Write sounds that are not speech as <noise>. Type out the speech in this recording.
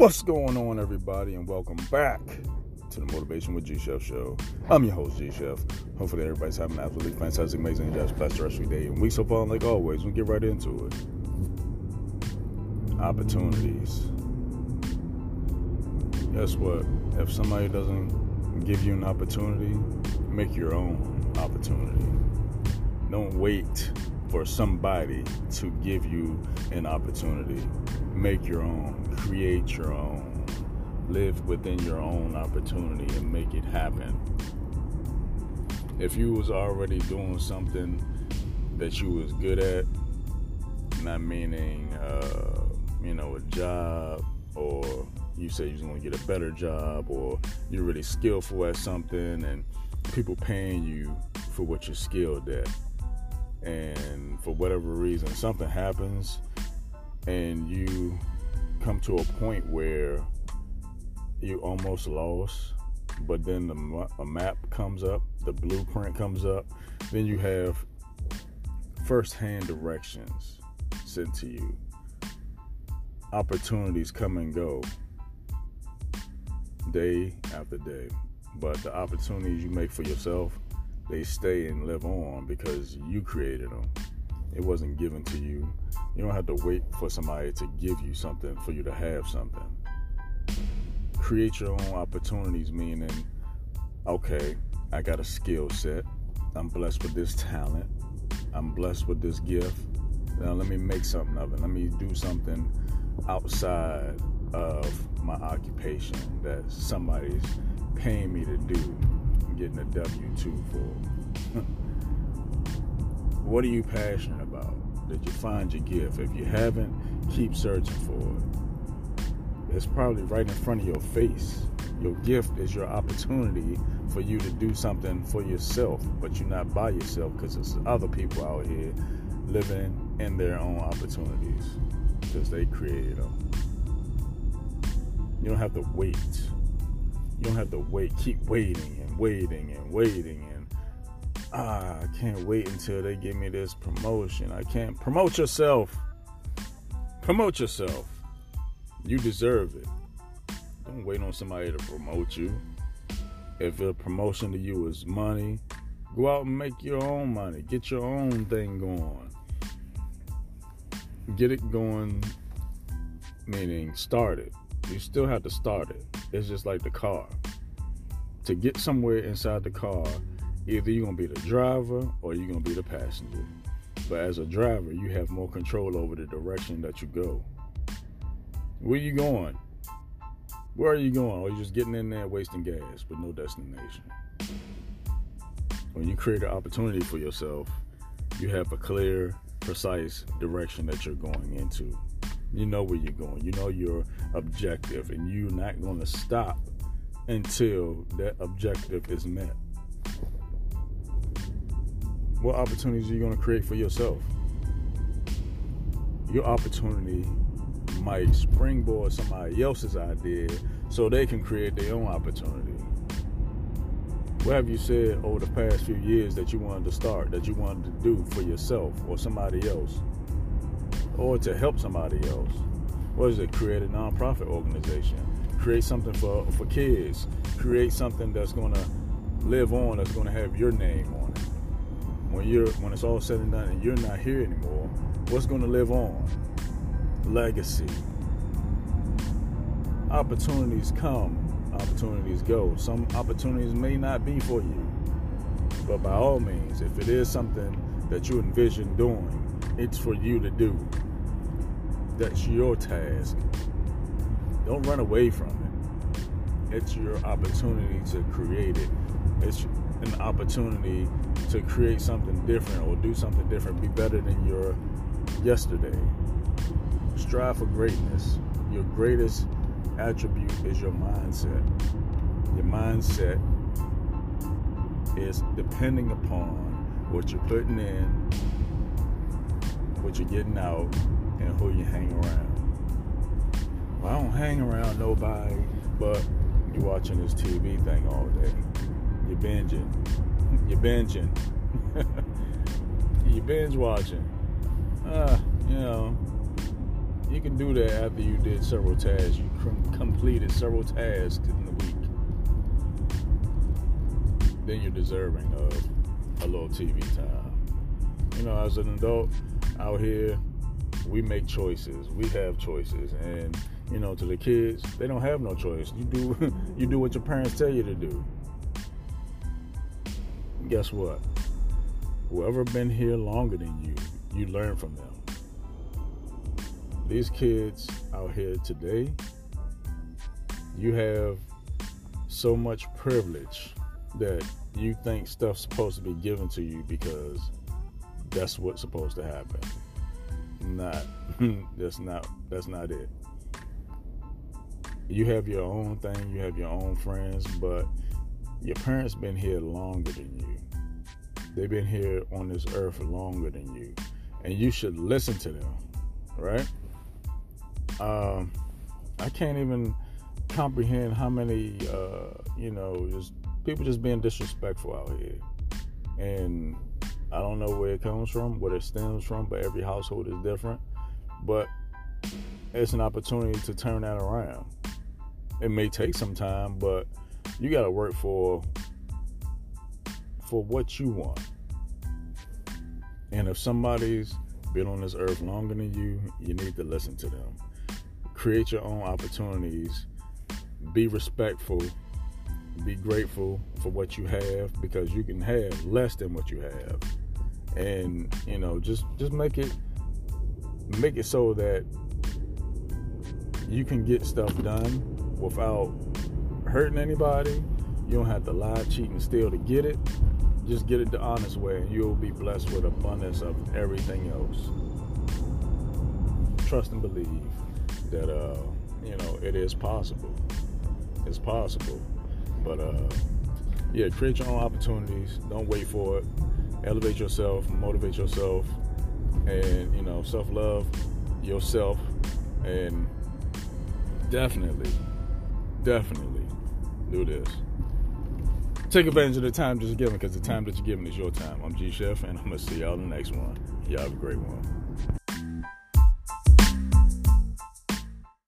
What's going on, everybody, and welcome back to the Motivation with G Chef show. I'm your host, G Chef. Hopefully, everybody's having an absolutely fantastic, amazing, just blessed rest of your day and week so far. Like always, we get right into it. Opportunities. Guess what? If somebody doesn't give you an opportunity, make your own opportunity. Don't wait for somebody to give you an opportunity. Make your own, create your own, live within your own opportunity and make it happen. If you was already doing something that you was good at, not meaning uh, you know a job or you say you're going to get a better job or you're really skillful at something and people paying you for what you're skilled at and for whatever reason something happens and you come to a point where you almost lost but then the a map comes up the blueprint comes up then you have first-hand directions sent to you. Opportunities come and go day after day but the opportunities you make for yourself they stay and live on because you created them. It wasn't given to you. You don't have to wait for somebody to give you something for you to have something. Create your own opportunities, meaning, okay, I got a skill set. I'm blessed with this talent. I'm blessed with this gift. Now let me make something of it. Let me do something outside of my occupation that somebody's paying me to do getting a W 2 for. <laughs> what are you passionate about? Did you find your gift? If you haven't, keep searching for it. It's probably right in front of your face. Your gift is your opportunity for you to do something for yourself, but you're not by yourself because there's other people out here living in their own opportunities because they created them. You don't have to wait. You don't have to wait, keep waiting and waiting and waiting and ah, I can't wait until they give me this promotion. I can't promote yourself. Promote yourself. You deserve it. Don't wait on somebody to promote you. If a promotion to you is money, go out and make your own money. Get your own thing going. Get it going, meaning start it. You still have to start it. It's just like the car to get somewhere inside the car, either you're gonna be the driver or you're gonna be the passenger. But as a driver, you have more control over the direction that you go. Where you going? Where are you going? Are you just getting in there wasting gas with no destination? When you create an opportunity for yourself, you have a clear, precise direction that you're going into. You know where you're going. You know your objective, and you're not going to stop until that objective is met. What opportunities are you going to create for yourself? Your opportunity might springboard somebody else's idea so they can create their own opportunity. What have you said over the past few years that you wanted to start, that you wanted to do for yourself or somebody else, or to help somebody else? What is it? Create a nonprofit organization? Create something for for kids? Create something that's going to live on that's going to have your name on it. When you're when it's all said and done and you're not here anymore what's going to live on? Legacy. Opportunities come opportunities go. Some opportunities may not be for you but by all means if it is something that you envision doing it's for you to do that's your task don't run away from it. It's your opportunity to create it. It's an opportunity to create something different or do something different, be better than your yesterday. Strive for greatness. Your greatest attribute is your mindset. Your mindset is depending upon what you're putting in, what you're getting out, and who you hang around. Well, I don't hang around nobody, but you're watching this TV thing all day. You're binging. You're binging. <laughs> you binge watching. Uh, you know, you can do that after you did several tasks. You completed several tasks in the week. Then you're deserving of a little TV time. You know, as an adult out here, we make choices. We have choices, and you know, to the kids, they don't have no choice. You do <laughs> you do what your parents tell you to do. Guess what? Whoever been here longer than you, you learn from them. These kids out here today, you have so much privilege that you think stuff's supposed to be given to you because that's what's supposed to happen. Not <laughs> that's not that's not it. You have your own thing, you have your own friends, but your parents been here longer than you. They've been here on this earth longer than you. And you should listen to them, right? Um, I can't even comprehend how many, uh, you know, just people just being disrespectful out here. And I don't know where it comes from, where it stems from, but every household is different. But it's an opportunity to turn that around. It may take some time, but you got to work for for what you want. And if somebody's been on this earth longer than you, you need to listen to them create your own opportunities, be respectful, be grateful for what you have because you can have less than what you have. And, you know, just just make it make it so that you can get stuff done without hurting anybody. You don't have to lie, cheat, and steal to get it. Just get it the honest way, and you'll be blessed with abundance of everything else. Trust and believe that uh, you know it is possible. It's possible, but uh, yeah, create your own opportunities. Don't wait for it. Elevate yourself, motivate yourself, and you know self love yourself, and definitely, definitely do this. Take advantage of the time just given because the time that you're giving is your time. I'm G Chef, and I'm gonna see y'all in the next one. Y'all have a great one.